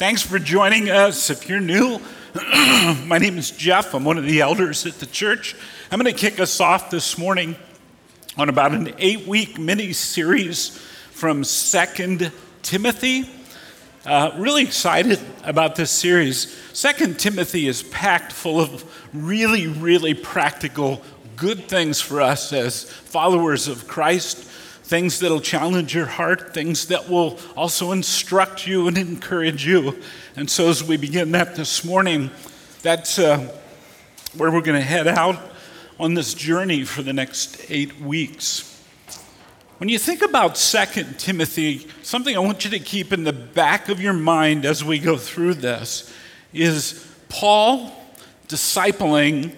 Thanks for joining us. If you're new, my name is Jeff. I'm one of the elders at the church. I'm going to kick us off this morning on about an eight week mini series from Second Timothy. Uh, really excited about this series. Second Timothy is packed full of really, really practical, good things for us as followers of Christ things that'll challenge your heart, things that will also instruct you and encourage you. And so, as we begin that this morning, that's uh, where we're going to head out on this journey for the next eight weeks. When you think about 2 Timothy, something I want you to keep in the back of your mind as we go through this is Paul discipling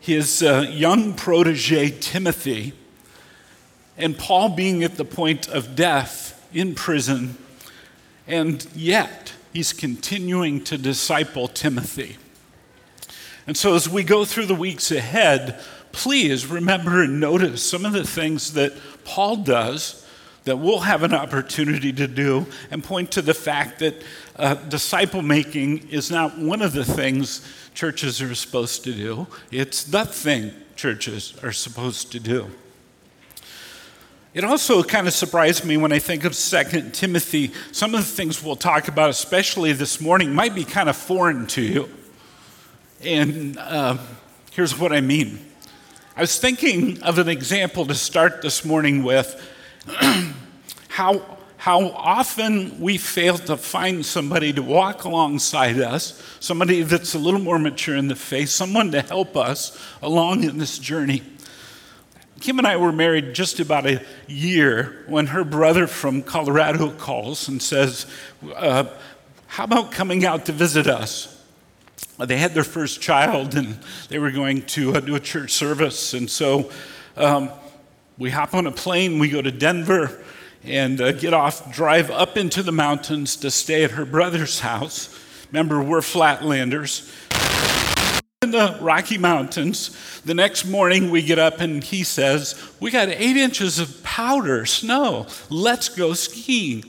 his uh, young protege, Timothy and Paul being at the point of death in prison, and yet he's continuing to disciple Timothy. And so, as we go through the weeks ahead, please remember and notice some of the things that Paul does that we'll have an opportunity to do and point to the fact that uh, disciple making is not one of the things churches are supposed to do, it's the thing churches are supposed to do. It also kind of surprised me when I think of 2 Timothy. Some of the things we'll talk about, especially this morning, might be kind of foreign to you. And uh, here's what I mean I was thinking of an example to start this morning with how, how often we fail to find somebody to walk alongside us, somebody that's a little more mature in the faith, someone to help us along in this journey. Kim and I were married just about a year when her brother from Colorado calls and says, uh, How about coming out to visit us? They had their first child and they were going to uh, do a church service. And so um, we hop on a plane, we go to Denver and uh, get off, drive up into the mountains to stay at her brother's house. Remember, we're flatlanders in the Rocky Mountains. The next morning, we get up and he says, We got eight inches of powder, snow. Let's go skiing.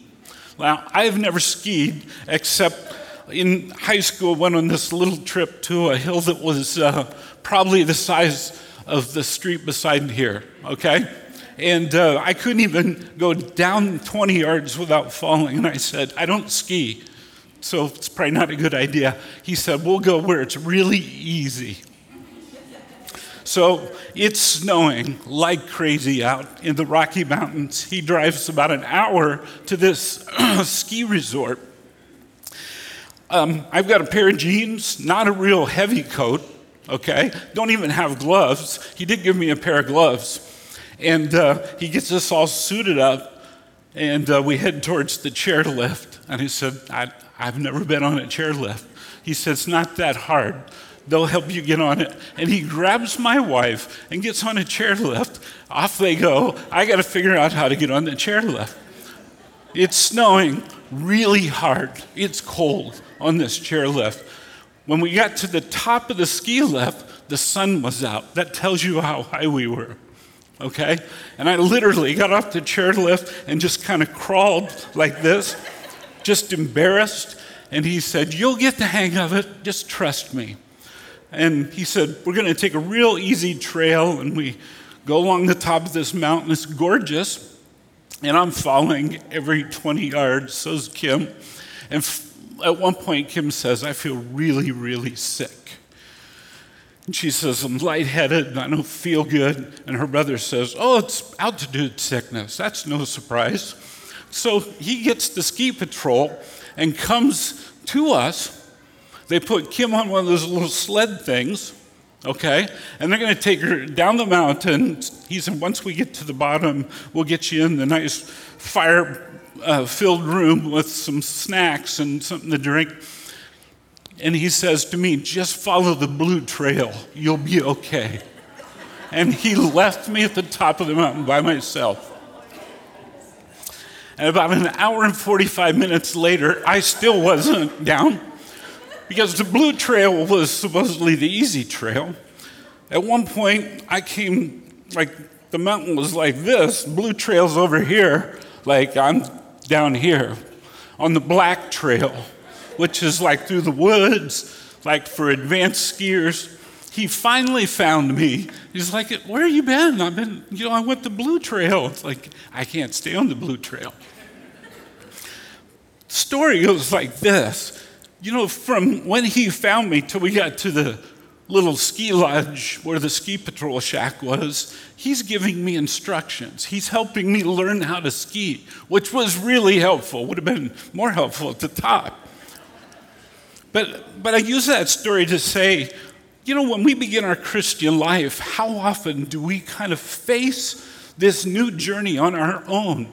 Now, I've never skied except in high school, went on this little trip to a hill that was uh, probably the size of the street beside here, okay? And uh, I couldn't even go down 20 yards without falling. And I said, I don't ski so it's probably not a good idea. He said, We'll go where it's really easy. So it's snowing like crazy out in the Rocky Mountains. He drives about an hour to this ski resort. Um, I've got a pair of jeans, not a real heavy coat, okay? Don't even have gloves. He did give me a pair of gloves. And uh, he gets us all suited up, and uh, we head towards the chairlift. And he said, I, I've never been on a chairlift. He said, It's not that hard. They'll help you get on it. And he grabs my wife and gets on a chairlift. Off they go. I got to figure out how to get on the chairlift. It's snowing really hard. It's cold on this chairlift. When we got to the top of the ski lift, the sun was out. That tells you how high we were. Okay? And I literally got off the chairlift and just kind of crawled like this just embarrassed. And he said, You'll get the hang of it, just trust me. And he said, We're going to take a real easy trail, and we go along the top of this mountain. It's gorgeous. And I'm falling every 20 yards, so's Kim. And f- at one point, Kim says, I feel really, really sick. And she says, I'm lightheaded and I don't feel good. And her brother says, Oh, it's altitude sickness. That's no surprise. So he gets the ski patrol and comes to us. They put Kim on one of those little sled things, okay? And they're going to take her down the mountain. He said, once we get to the bottom, we'll get you in the nice fire uh, filled room with some snacks and something to drink. And he says to me, just follow the blue trail, you'll be okay. And he left me at the top of the mountain by myself. And about an hour and 45 minutes later, I still wasn't down because the blue trail was supposedly the easy trail. At one point, I came, like, the mountain was like this, blue trail's over here, like I'm down here. On the black trail, which is like through the woods, like for advanced skiers. He finally found me. He's like, Where have you been? I've been, you know, I went the blue trail. It's like, I can't stay on the blue trail. story goes like this. You know, from when he found me till we got to the little ski lodge where the ski patrol shack was, he's giving me instructions. He's helping me learn how to ski, which was really helpful, would have been more helpful at the top. But, but I use that story to say, you know, when we begin our Christian life, how often do we kind of face this new journey on our own?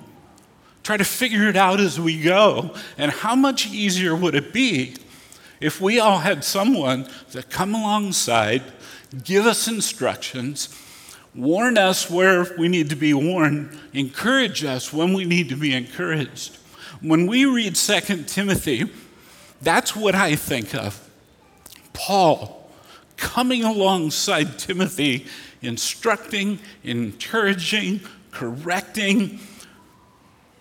Try to figure it out as we go. And how much easier would it be if we all had someone that come alongside, give us instructions, warn us where we need to be warned, encourage us when we need to be encouraged. When we read 2 Timothy, that's what I think of. Paul coming alongside Timothy, instructing, encouraging, correcting,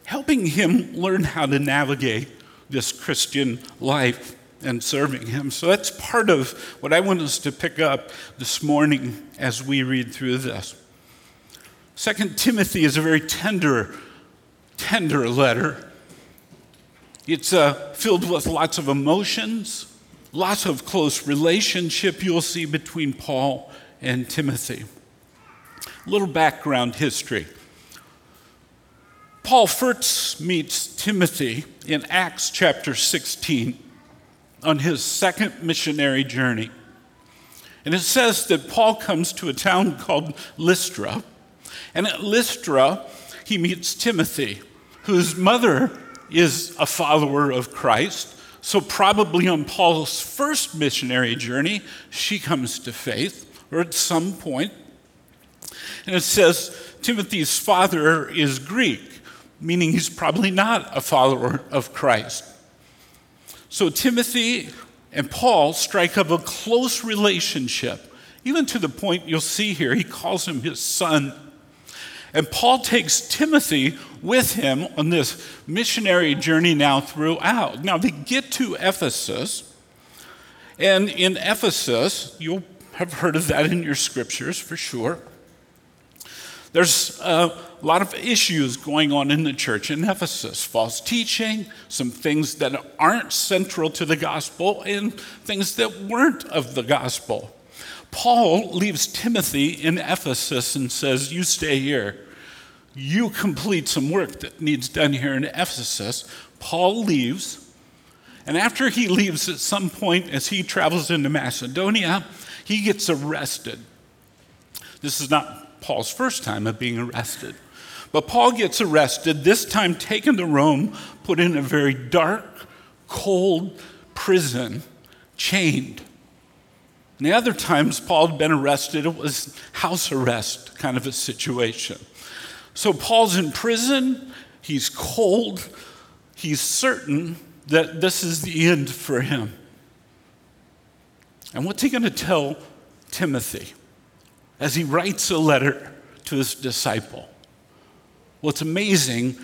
helping him learn how to navigate this Christian life and serving Him. So that's part of what I want us to pick up this morning as we read through this. Second Timothy is a very tender, tender letter. It's uh, filled with lots of emotions, lots of close relationship you'll see between Paul and Timothy. A little background history. Paul first meets Timothy in Acts chapter 16 on his second missionary journey. And it says that Paul comes to a town called Lystra. And at Lystra, he meets Timothy, whose mother is a follower of Christ. So, probably on Paul's first missionary journey, she comes to faith, or at some point. And it says Timothy's father is Greek, meaning he's probably not a follower of Christ. So Timothy and Paul strike up a close relationship, even to the point you'll see here, he calls him his son. And Paul takes Timothy with him on this missionary journey now throughout. Now they get to Ephesus, and in Ephesus, you'll have heard of that in your scriptures for sure. There's a lot of issues going on in the church in Ephesus false teaching, some things that aren't central to the gospel, and things that weren't of the gospel. Paul leaves Timothy in Ephesus and says, You stay here. You complete some work that needs done here in Ephesus. Paul leaves. And after he leaves, at some point, as he travels into Macedonia, he gets arrested. This is not Paul's first time of being arrested. But Paul gets arrested, this time taken to Rome, put in a very dark, cold prison, chained. And the other times Paul had been arrested, it was house arrest kind of a situation. So Paul's in prison, he's cold, he's certain that this is the end for him. And what's he going to tell Timothy? as he writes a letter to his disciple. Well, it's amazing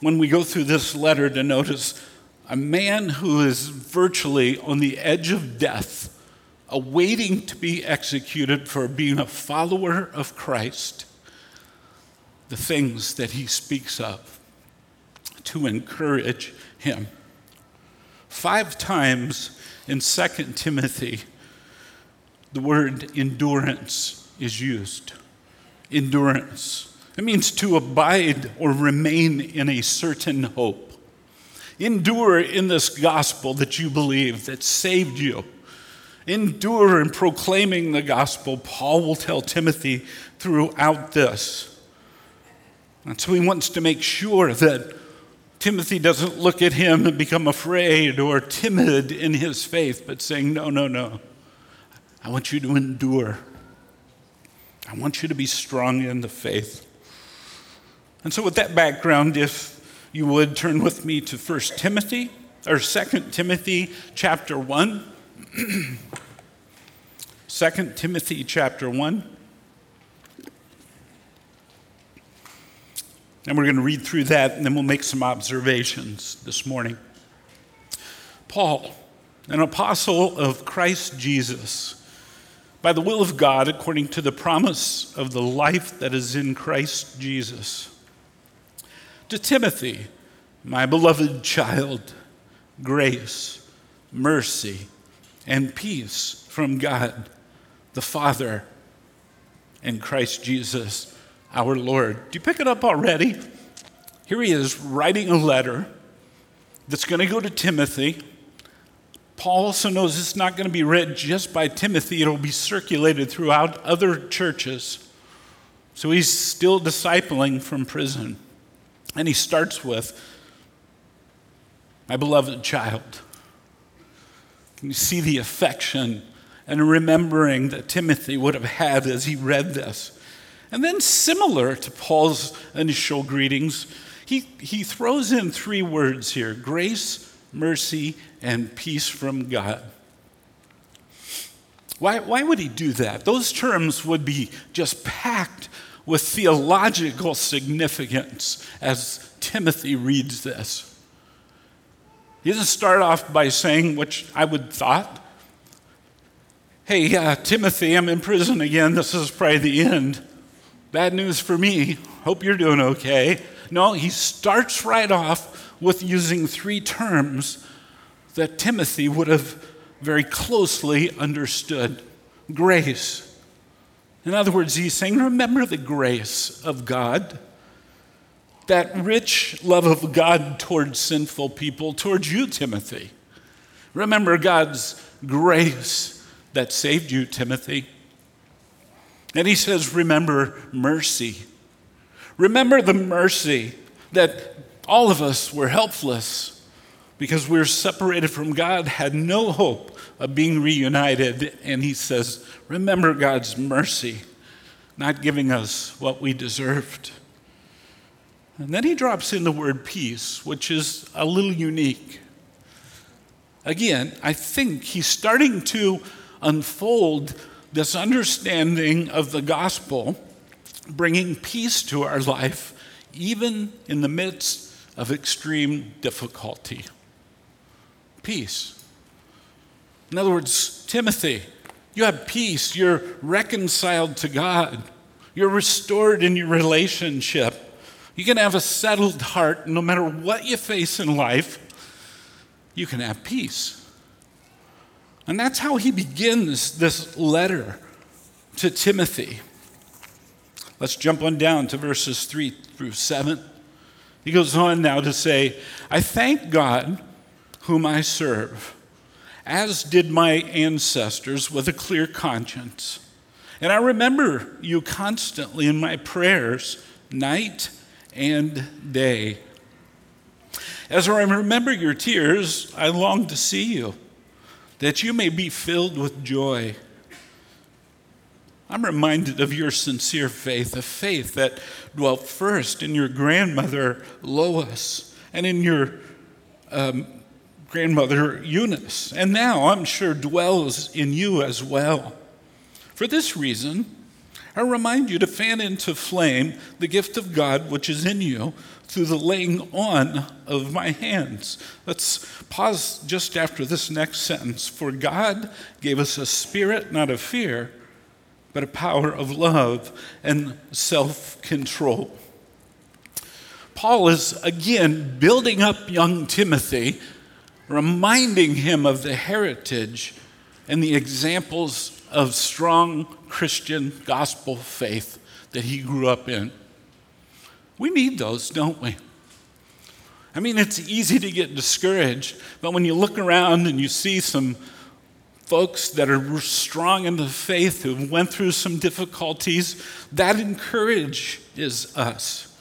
when we go through this letter to notice a man who is virtually on the edge of death, awaiting to be executed for being a follower of Christ, the things that he speaks of to encourage him. Five times in 2 Timothy, the word endurance is used. Endurance. It means to abide or remain in a certain hope. Endure in this gospel that you believe that saved you. Endure in proclaiming the gospel. Paul will tell Timothy throughout this. And so he wants to make sure that Timothy doesn't look at him and become afraid or timid in his faith, but saying, No, no, no. I want you to endure. I want you to be strong in the faith. And so, with that background, if you would turn with me to 1 Timothy, or 2 Timothy chapter 1. 2 Timothy chapter 1. And we're going to read through that, and then we'll make some observations this morning. Paul an apostle of Christ Jesus, by the will of God, according to the promise of the life that is in Christ Jesus. To Timothy, my beloved child, grace, mercy, and peace from God, the Father, and Christ Jesus, our Lord. Do you pick it up already? Here he is writing a letter that's going to go to Timothy. Paul also knows it's not going to be read just by Timothy, it'll be circulated throughout other churches. So he's still discipling from prison. And he starts with, My beloved child. You see the affection and remembering that Timothy would have had as he read this? And then, similar to Paul's initial greetings, he, he throws in three words here grace, mercy, and peace from God. Why, why would he do that? Those terms would be just packed with theological significance as Timothy reads this. He doesn't start off by saying, which I would thought, hey, uh, Timothy, I'm in prison again. This is probably the end. Bad news for me. Hope you're doing okay. No, he starts right off with using three terms that Timothy would have very closely understood grace. In other words, he's saying, Remember the grace of God, that rich love of God towards sinful people, towards you, Timothy. Remember God's grace that saved you, Timothy. And he says, Remember mercy Remember the mercy that all of us were helpless because we were separated from God, had no hope of being reunited. And he says, Remember God's mercy, not giving us what we deserved. And then he drops in the word peace, which is a little unique. Again, I think he's starting to unfold this understanding of the gospel bringing peace to our life, even in the midst of extreme difficulty. Peace. In other words, Timothy, you have peace. You're reconciled to God. You're restored in your relationship. You can have a settled heart no matter what you face in life. You can have peace. And that's how he begins this letter to Timothy. Let's jump on down to verses 3 through 7. He goes on now to say, I thank God whom I serve, as did my ancestors with a clear conscience. And I remember you constantly in my prayers, night and day. As I remember your tears, I long to see you, that you may be filled with joy. I'm reminded of your sincere faith, a faith that dwelt first in your grandmother Lois and in your um, grandmother Eunice, and now I'm sure dwells in you as well. For this reason, I remind you to fan into flame the gift of God which is in you through the laying on of my hands. Let's pause just after this next sentence. For God gave us a spirit not of fear but a power of love and self control. Paul is again building up young Timothy, reminding him of the heritage and the examples of strong Christian gospel faith that he grew up in. We need those, don't we? I mean, it's easy to get discouraged, but when you look around and you see some folks that are strong in the faith who went through some difficulties, that encourages us.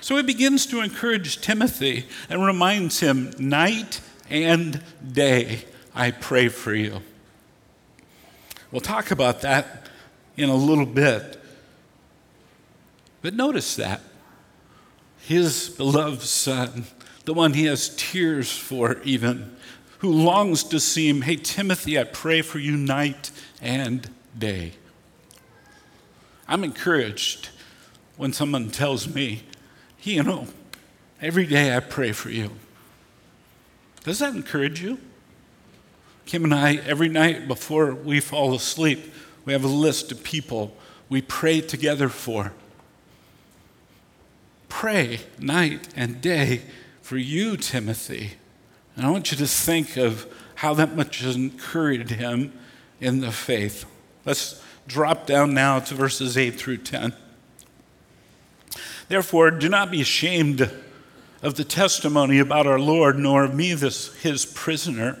So he begins to encourage Timothy and reminds him, night and day, I pray for you. We'll talk about that in a little bit. But notice that. His beloved son, the one he has tears for, even, who longs to see him, Hey, Timothy, I pray for you night and day. I'm encouraged when someone tells me, hey, You know, every day I pray for you. Does that encourage you? Kim and I, every night before we fall asleep, we have a list of people we pray together for. Pray night and day for you, Timothy. And I want you to think of how that much has encouraged him in the faith. Let's drop down now to verses 8 through 10. Therefore, do not be ashamed of the testimony about our Lord, nor of me, this, his prisoner,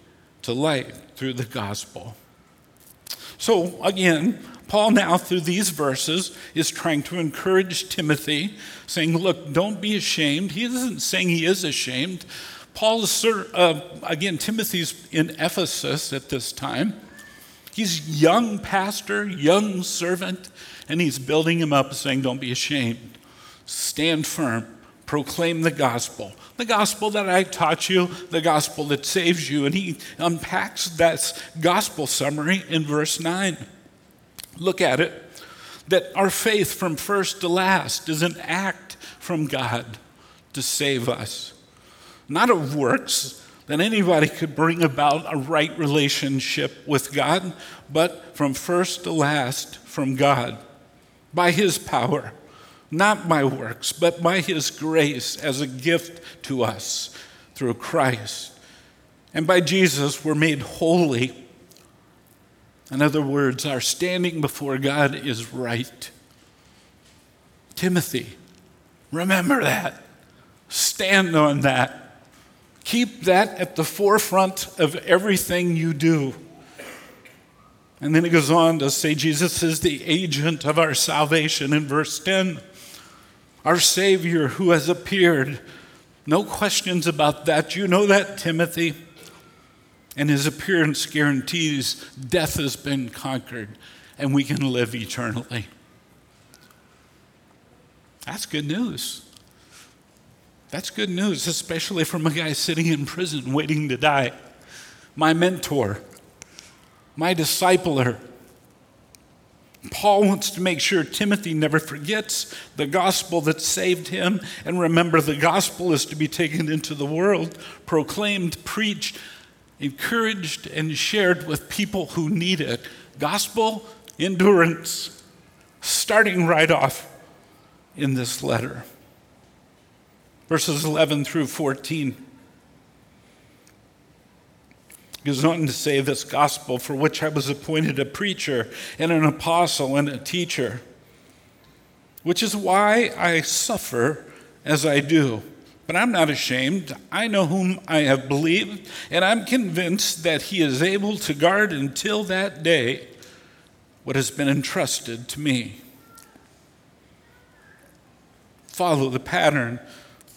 to light through the gospel. So, again, Paul now, through these verses, is trying to encourage Timothy, saying, Look, don't be ashamed. He isn't saying he is ashamed. Paul is, uh, again, Timothy's in Ephesus at this time. He's young pastor, young servant, and he's building him up, saying, Don't be ashamed. Stand firm. Proclaim the gospel. The gospel that I taught you, the gospel that saves you. And he unpacks that gospel summary in verse 9. Look at it. That our faith from first to last is an act from God to save us, not of works, that anybody could bring about a right relationship with God, but from first to last, from God, by His power, not by works, but by His grace as a gift to us through Christ. And by Jesus, we're made holy. In other words, our standing before God is right. Timothy, remember that. Stand on that. Keep that at the forefront of everything you do. And then he goes on to say Jesus is the agent of our salvation in verse 10. Our Savior who has appeared. No questions about that. You know that, Timothy. And his appearance guarantees death has been conquered and we can live eternally. That's good news. That's good news, especially from a guy sitting in prison waiting to die. My mentor, my discipler. Paul wants to make sure Timothy never forgets the gospel that saved him. And remember, the gospel is to be taken into the world, proclaimed, preached, encouraged, and shared with people who need it. Gospel endurance, starting right off in this letter verses 11 through 14. Goes on to say this gospel for which I was appointed a preacher and an apostle and a teacher, which is why I suffer as I do. But I'm not ashamed. I know whom I have believed, and I'm convinced that he is able to guard until that day what has been entrusted to me. Follow the pattern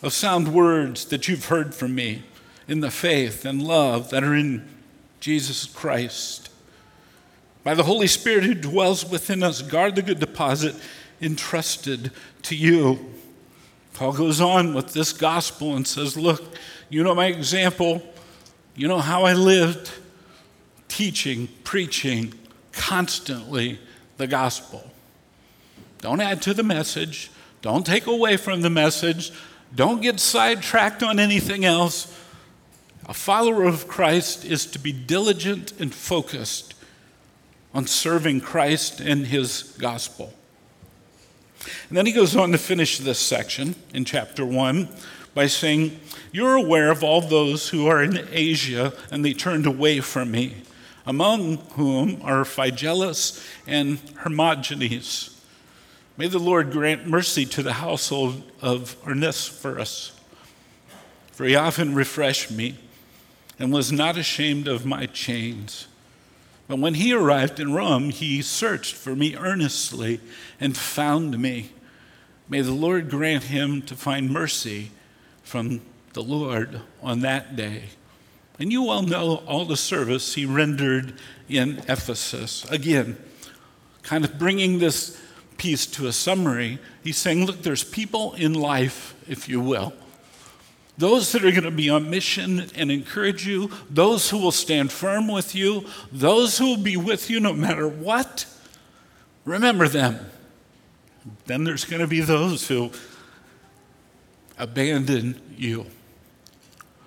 of sound words that you've heard from me in the faith and love that are in Jesus Christ. By the Holy Spirit who dwells within us, guard the good deposit entrusted to you. Paul goes on with this gospel and says, Look, you know my example. You know how I lived, teaching, preaching constantly the gospel. Don't add to the message, don't take away from the message. Don't get sidetracked on anything else. A follower of Christ is to be diligent and focused on serving Christ and his gospel. And then he goes on to finish this section in chapter 1 by saying, You're aware of all those who are in Asia and they turned away from me, among whom are Phygelus and Hermogenes. May the Lord grant mercy to the household of Onesiphorus, for he often refreshed me and was not ashamed of my chains. But when he arrived in Rome, he searched for me earnestly and found me. May the Lord grant him to find mercy from the Lord on that day. And you all know all the service he rendered in Ephesus. Again, kind of bringing this piece to a summary, he's saying, look, there's people in life, if you will, those that are going to be on mission and encourage you, those who will stand firm with you, those who will be with you no matter what. Remember them. Then there's going to be those who abandon you.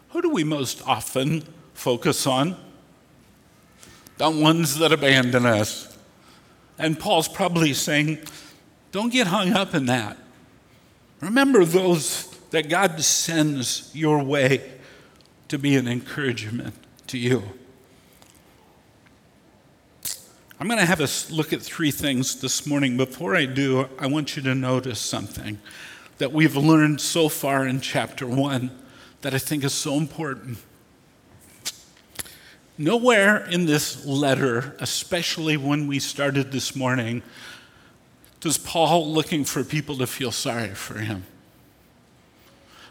Who do we most often focus on? The ones that abandon us. And Paul's probably saying, don't get hung up in that. Remember those that God sends your way to be an encouragement to you. I'm going to have us look at three things this morning. Before I do, I want you to notice something that we've learned so far in chapter one that I think is so important. Nowhere in this letter, especially when we started this morning, does Paul looking for people to feel sorry for him.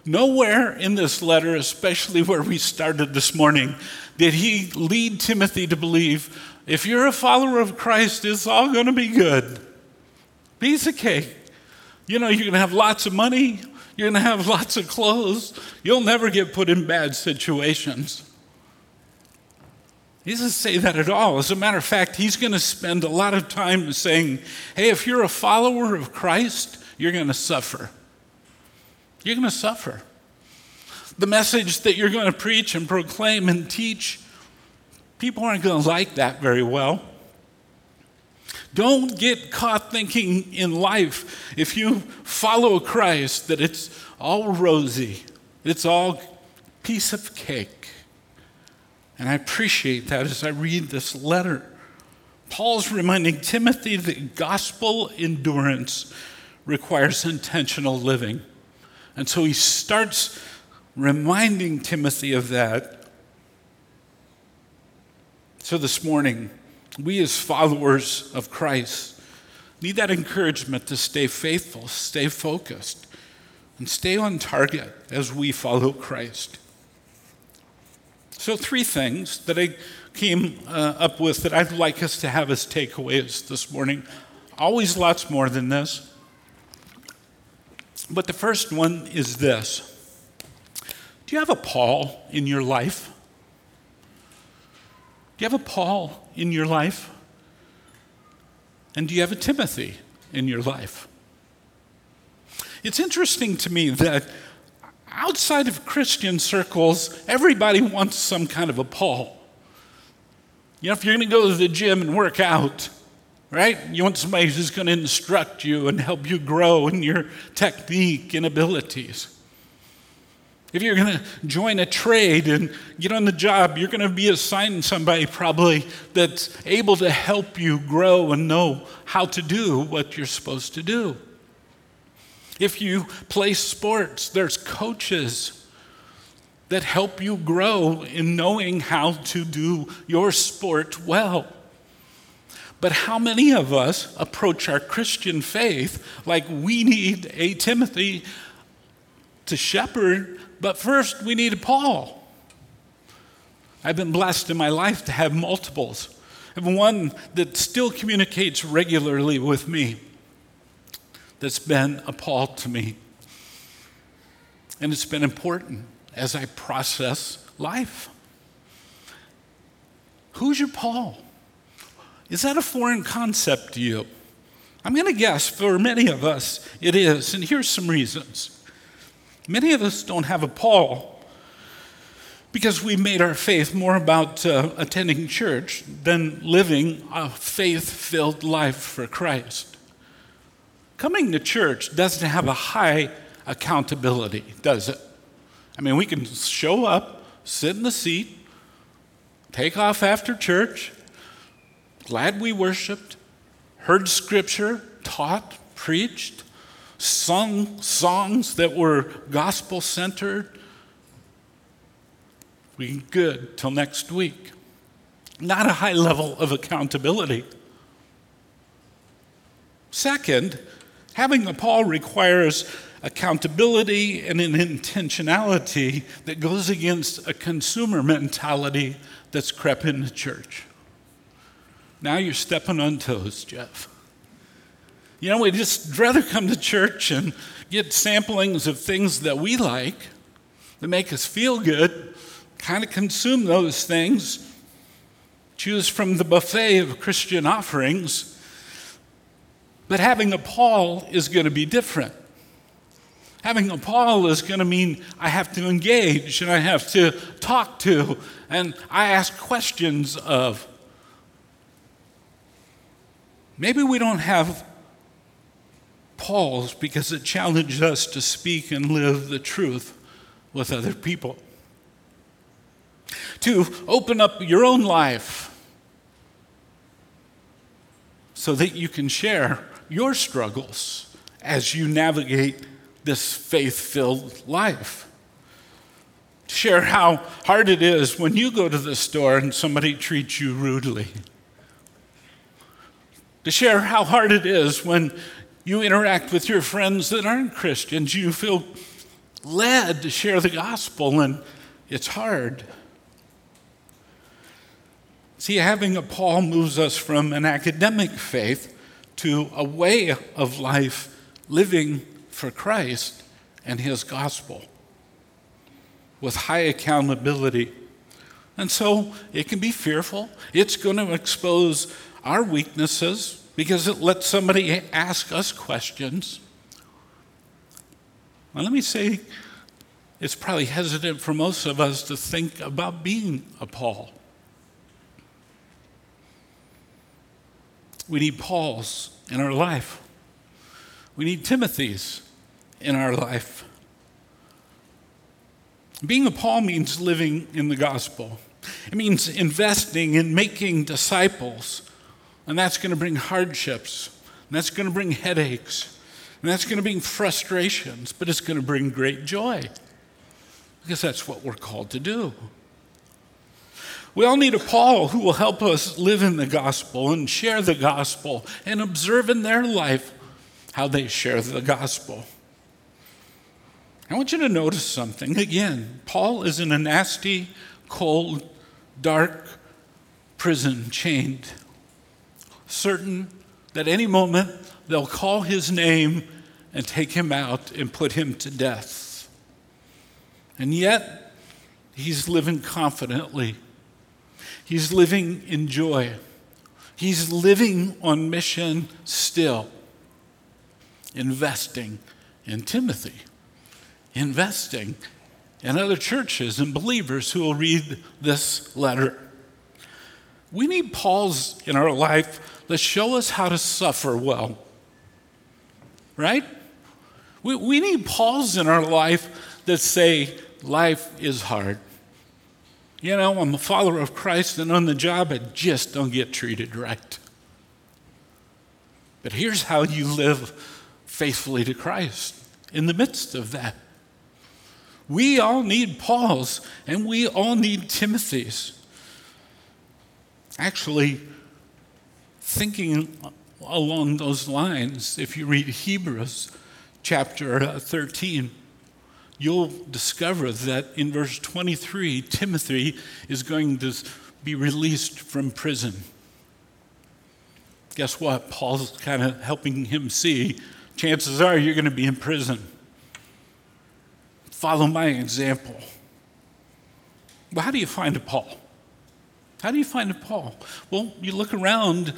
Nowhere in this letter, especially where we started this morning, did he lead Timothy to believe if you're a follower of Christ, it's all going to be good. Piece of cake. You know, you're going to have lots of money, you're going to have lots of clothes, you'll never get put in bad situations. He doesn't say that at all. As a matter of fact, he's going to spend a lot of time saying, hey, if you're a follower of Christ, you're going to suffer. You're going to suffer. The message that you're going to preach and proclaim and teach, people aren't going to like that very well. Don't get caught thinking in life, if you follow Christ, that it's all rosy, it's all piece of cake. And I appreciate that as I read this letter. Paul's reminding Timothy that gospel endurance requires intentional living. And so he starts reminding Timothy of that. So this morning, we as followers of Christ need that encouragement to stay faithful, stay focused, and stay on target as we follow Christ. So, three things that I came uh, up with that I'd like us to have as takeaways this morning. Always lots more than this. But the first one is this Do you have a Paul in your life? Do you have a Paul in your life? And do you have a Timothy in your life? It's interesting to me that outside of Christian circles, everybody wants some kind of a Paul. You know, if you're going to go to the gym and work out, right? You want somebody who's going to instruct you and help you grow in your technique and abilities. If you're going to join a trade and get on the job, you're going to be assigned somebody probably that's able to help you grow and know how to do what you're supposed to do. If you play sports, there's coaches that help you grow in knowing how to do your sport well. But how many of us approach our Christian faith like we need a Timothy to shepherd, but first we need a Paul? I've been blessed in my life to have multiples. I have one that still communicates regularly with me that's been a Paul to me. And it's been important as I process life. Who's your Paul? Is that a foreign concept to you? I'm going to guess for many of us it is, and here's some reasons. Many of us don't have a Paul because we made our faith more about uh, attending church than living a faith filled life for Christ. Coming to church doesn't have a high accountability, does it? I mean, we can show up, sit in the seat, take off after church, glad we worshiped, heard scripture, taught, preached, sung songs that were gospel centered. We good till next week. Not a high level of accountability. Second, having a Paul requires accountability and an intentionality that goes against a consumer mentality that's crept into church. Now you're stepping on toes, Jeff. You know, we just rather come to church and get samplings of things that we like, that make us feel good, kind of consume those things, choose from the buffet of Christian offerings. But having a Paul is going to be different. Having a Paul is going to mean I have to engage and I have to talk to and I ask questions of. Maybe we don't have Paul's because it challenged us to speak and live the truth with other people. To open up your own life so that you can share your struggles as you navigate this faith filled life. To share how hard it is when you go to the store and somebody treats you rudely. To share how hard it is when you interact with your friends that aren't Christians. You feel led to share the gospel, and it's hard. See, having a Paul moves us from an academic faith to a way of life living for Christ and his gospel with high accountability. And so it can be fearful. It's going to expose our weaknesses because it lets somebody ask us questions. Well, let me say, it's probably hesitant for most of us to think about being a Paul. We need Pauls in our life. We need Timothys in our life. Being a Paul means living in the gospel. It means investing in making disciples and that's going to bring hardships, and that's going to bring headaches, and that's going to bring frustrations, but it's going to bring great joy because that's what we're called to do. We all need a Paul who will help us live in the gospel and share the gospel and observe in their life how they share the gospel. I want you to notice something. Again, Paul is in a nasty, cold, dark prison, chained certain that any moment they'll call his name and take him out and put him to death. And yet, he's living confidently. He's living in joy. He's living on mission still, investing in Timothy, investing in other churches and believers who will read this letter. We need Paul's in our life that show us how to suffer well. Right? We, we need Paul's in our life that say, life is hard. You know, I'm a follower of Christ, and on the job, I just don't get treated right. But here's how you live faithfully to Christ in the midst of that. We all need Paul's, and we all need Timothy's. Actually, thinking along those lines, if you read Hebrews chapter uh, 13, you'll discover that in verse 23, Timothy is going to be released from prison. Guess what? Paul's kind of helping him see chances are you're going to be in prison. Follow my example. Well, how do you find a Paul? How do you find a Paul? Well, you look around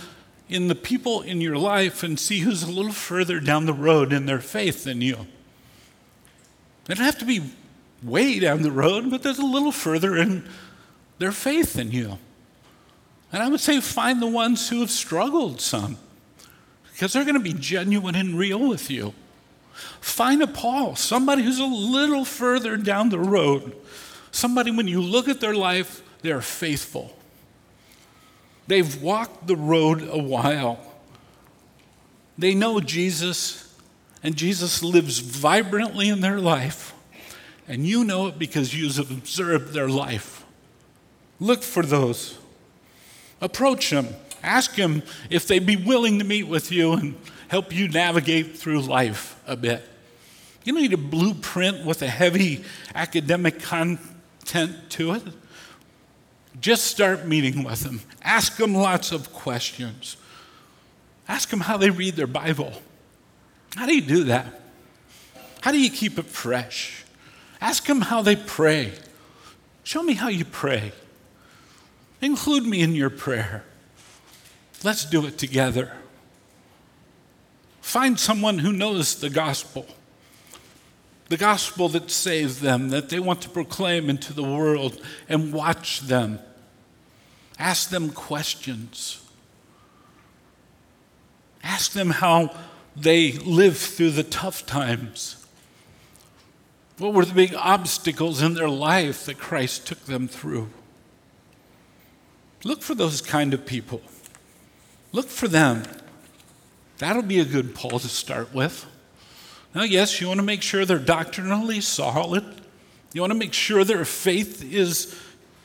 in the people in your life and see who's a little further down the road in their faith than you. They don't have to be way down the road, but there's a little further in their faith than you. And I would say find the ones who have struggled some, because they're going to be genuine and real with you. Find a Paul, somebody who's a little further down the road. Somebody, when you look at their life, they're faithful. They've walked the road a while. They know Jesus, and Jesus lives vibrantly in their life. And you know it because you've observed their life. Look for those. Approach them. Ask them if they'd be willing to meet with you and help you navigate through life a bit. You don't need a blueprint with a heavy academic content to it. Just start meeting with them. Ask them lots of questions. Ask them how they read their Bible. How do you do that? How do you keep it fresh? Ask them how they pray. Show me how you pray. Include me in your prayer. Let's do it together. Find someone who knows the gospel, the gospel that saves them, that they want to proclaim into the world, and watch them. Ask them questions. Ask them how they live through the tough times. What were the big obstacles in their life that Christ took them through? Look for those kind of people. Look for them. That'll be a good poll to start with. Now, yes, you want to make sure they're doctrinally solid. You want to make sure their faith is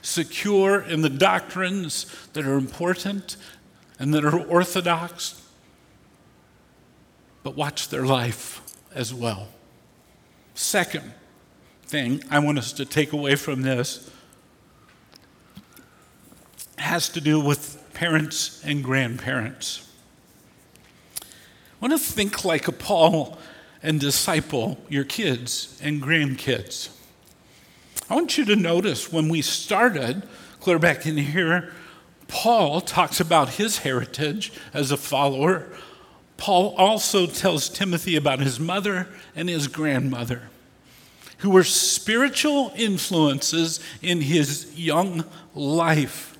secure in the doctrines that are important and that are orthodox. But watch their life as well. Second thing I want us to take away from this has to do with parents and grandparents. I want to think like a Paul and disciple your kids and grandkids. I want you to notice when we started, clear back in here, Paul talks about his heritage as a follower. Paul also tells Timothy about his mother and his grandmother, who were spiritual influences in his young life.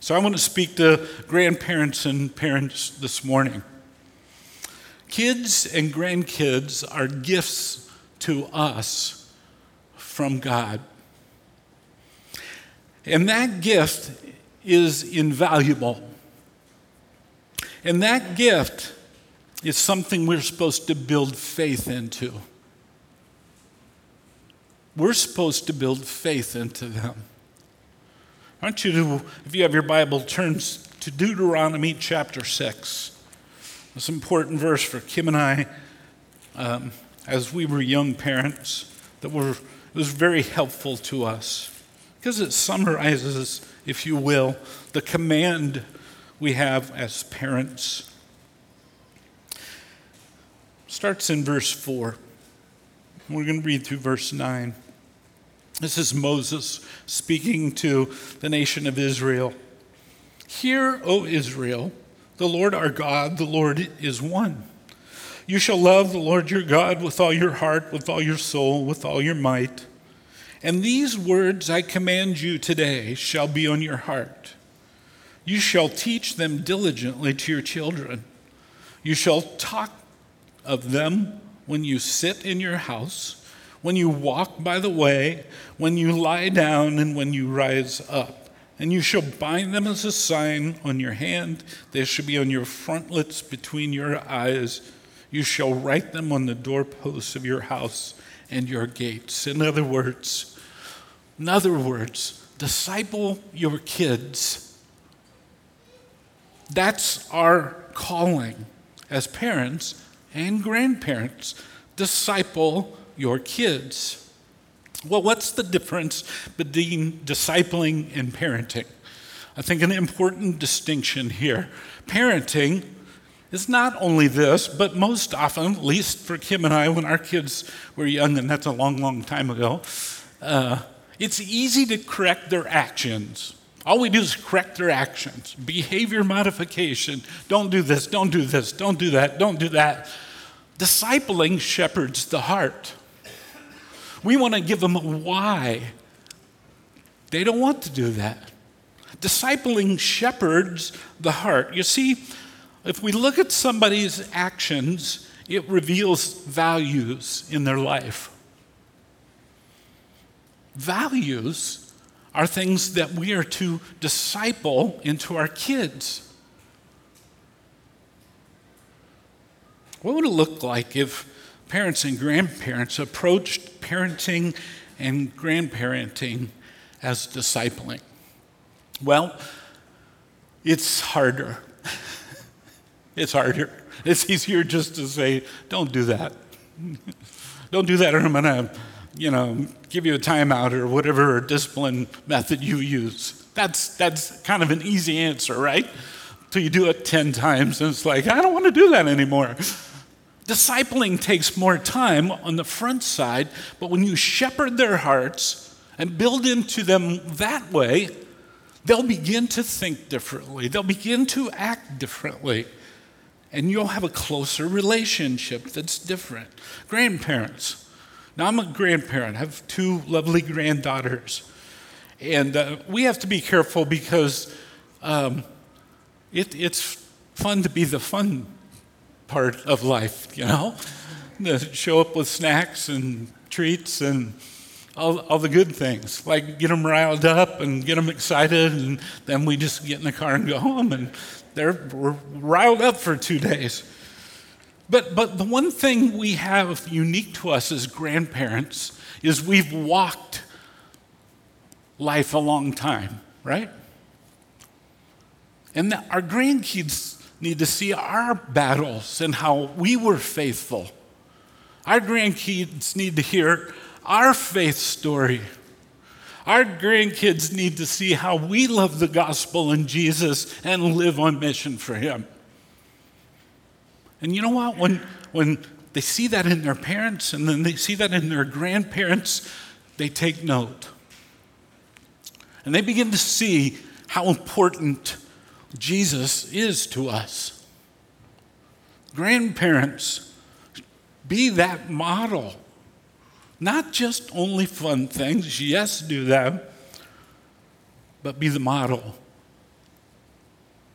So I want to speak to grandparents and parents this morning. Kids and grandkids are gifts to us from God. And that gift is invaluable. And that gift is something we're supposed to build faith into. We're supposed to build faith into them. I want you to, if you have your Bible, turn to Deuteronomy chapter 6. It's an important verse for Kim and I um, as we were young parents that were, was very helpful to us because it summarizes, if you will, the command we have as parents. Starts in verse 4. We're going to read through verse 9. This is Moses speaking to the nation of Israel. Hear, O Israel, the Lord our God, the Lord is one. You shall love the Lord your God with all your heart, with all your soul, with all your might. And these words I command you today shall be on your heart. You shall teach them diligently to your children. You shall talk of them when you sit in your house when you walk by the way, when you lie down, and when you rise up. And you shall bind them as a sign on your hand. They shall be on your frontlets between your eyes. You shall write them on the doorposts of your house and your gates. In other words, in other words, disciple your kids. That's our calling as parents and grandparents. Disciple your kids. Well, what's the difference between discipling and parenting? I think an important distinction here. Parenting is not only this, but most often, at least for Kim and I, when our kids were young, and that's a long, long time ago, uh, it's easy to correct their actions. All we do is correct their actions. Behavior modification. Don't do this, don't do this, don't do that, don't do that. Discipling shepherds the heart. We want to give them a why. They don't want to do that. Discipling shepherds the heart. You see, if we look at somebody's actions, it reveals values in their life. Values are things that we are to disciple into our kids. What would it look like if parents and grandparents approached parenting and grandparenting as discipling? Well, it's harder. It's harder. It's easier just to say, don't do that. Don't do that, or I'm going to, you know, give you a timeout or whatever discipline method you use. That's, that's kind of an easy answer, right? Till you do it 10 times, and it's like, I don't want to do that anymore. Discipling takes more time on the front side, but when you shepherd their hearts and build into them that way, they'll begin to think differently. They'll begin to act differently. And you'll have a closer relationship that's different. Grandparents. Now, I'm a grandparent, I have two lovely granddaughters. And uh, we have to be careful because um, it, it's fun to be the fun part of life, you know? To show up with snacks and treats and all, all the good things, like get them riled up and get them excited, and then we just get in the car and go home, and they're riled up for two days. But, but the one thing we have unique to us as grandparents is we've walked life a long time, right? And our grandkids need to see our battles and how we were faithful. Our grandkids need to hear our faith story. Our grandkids need to see how we love the gospel and Jesus and live on mission for Him. And you know what? When, when they see that in their parents and then they see that in their grandparents, they take note. And they begin to see how important Jesus is to us. Grandparents, be that model. Not just only fun things, yes, do them, but be the model.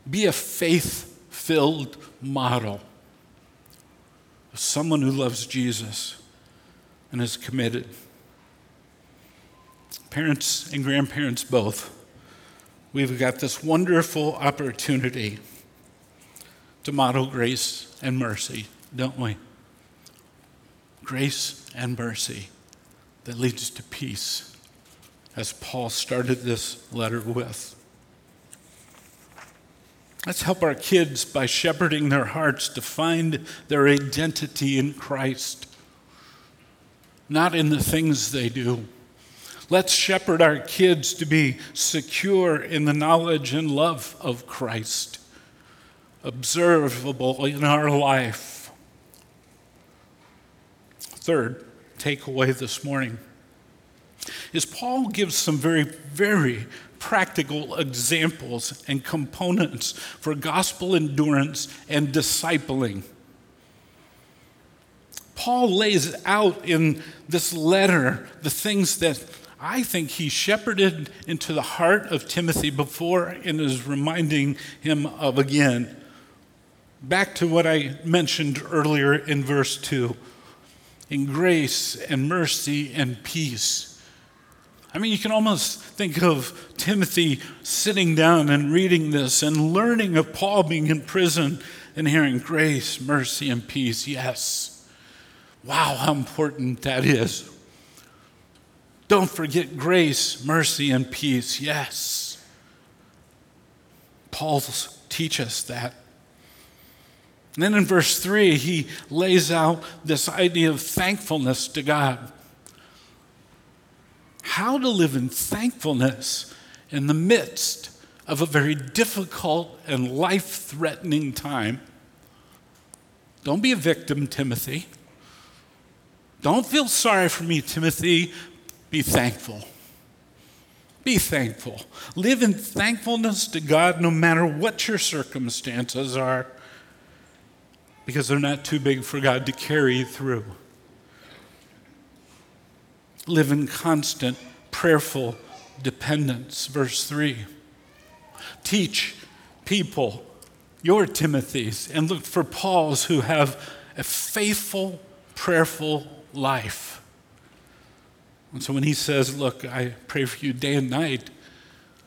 Be a faith filled model. Someone who loves Jesus and is committed. Parents and grandparents both, we've got this wonderful opportunity to model grace and mercy, don't we? Grace and mercy that leads to peace, as Paul started this letter with. Let's help our kids by shepherding their hearts to find their identity in Christ, not in the things they do. Let's shepherd our kids to be secure in the knowledge and love of Christ, observable in our life. Third, takeaway this morning is Paul gives some very, very practical examples and components for gospel endurance and discipling. Paul lays out in this letter the things that I think he shepherded into the heart of Timothy before and is reminding him of again. Back to what I mentioned earlier in verse 2 in grace and mercy and peace. I mean, you can almost think of Timothy sitting down and reading this and learning of Paul being in prison and hearing grace, mercy, and peace. Yes. Wow, how important that is. Don't forget grace, mercy, and peace. Yes. Paul teach us that. And then in verse 3, he lays out this idea of thankfulness to God. How to live in thankfulness in the midst of a very difficult and life threatening time. Don't be a victim, Timothy. Don't feel sorry for me, Timothy. Be thankful. Be thankful. Live in thankfulness to God no matter what your circumstances are because they're not too big for God to carry through. Live in constant, prayerful dependence. Verse 3. Teach people, your Timothys, and look for Pauls who have a faithful, prayerful life. And so when he says, Look, I pray for you day and night,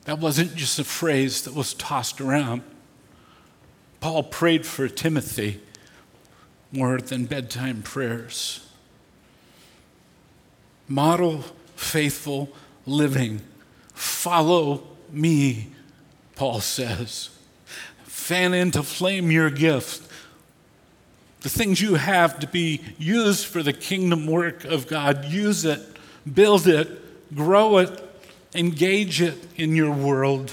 that wasn't just a phrase that was tossed around. Paul prayed for Timothy more than bedtime prayers. Model faithful living. Follow me, Paul says. Fan into flame your gift. the things you have to be used for the kingdom work of God, use it, build it, grow it, engage it in your world.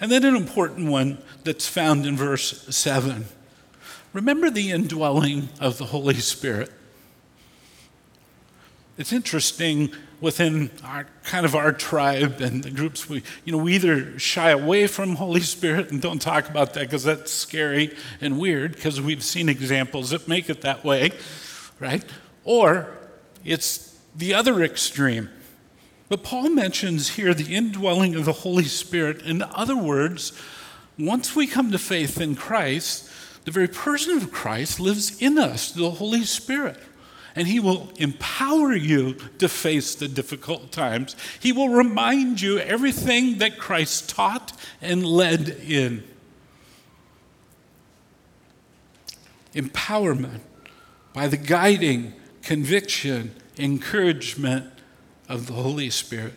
And then an important one that's found in verse 7. Remember the indwelling of the Holy Spirit. It's interesting within our kind of our tribe and the groups we you know we either shy away from holy spirit and don't talk about that because that's scary and weird because we've seen examples that make it that way right? Or it's the other extreme. But paul mentions here the indwelling of the holy spirit. In other words once we come to faith in christ the very person of christ lives in us the holy spirit and He will empower you to face the difficult times. He will remind you everything that Christ taught and led in. Empowerment by the guiding, conviction, encouragement of the Holy Spirit.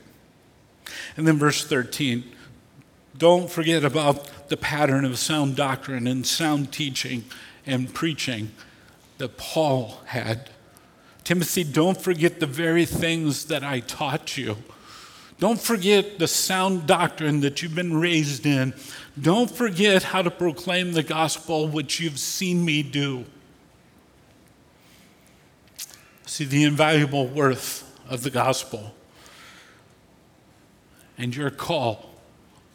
And then verse 13 don't forget about the pattern of sound doctrine and sound teaching and preaching that Paul had. Timothy, don't forget the very things that I taught you. Don't forget the sound doctrine that you've been raised in. Don't forget how to proclaim the gospel, which you've seen me do. See the invaluable worth of the gospel and your call,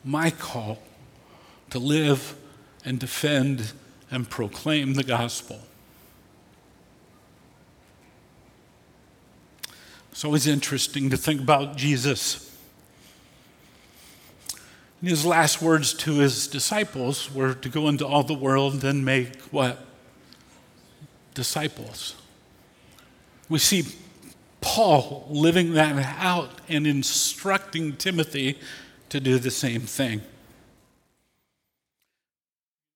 my call, to live and defend and proclaim the gospel. It's always interesting to think about Jesus. His last words to his disciples were to go into all the world and make what? Disciples. We see Paul living that out and instructing Timothy to do the same thing.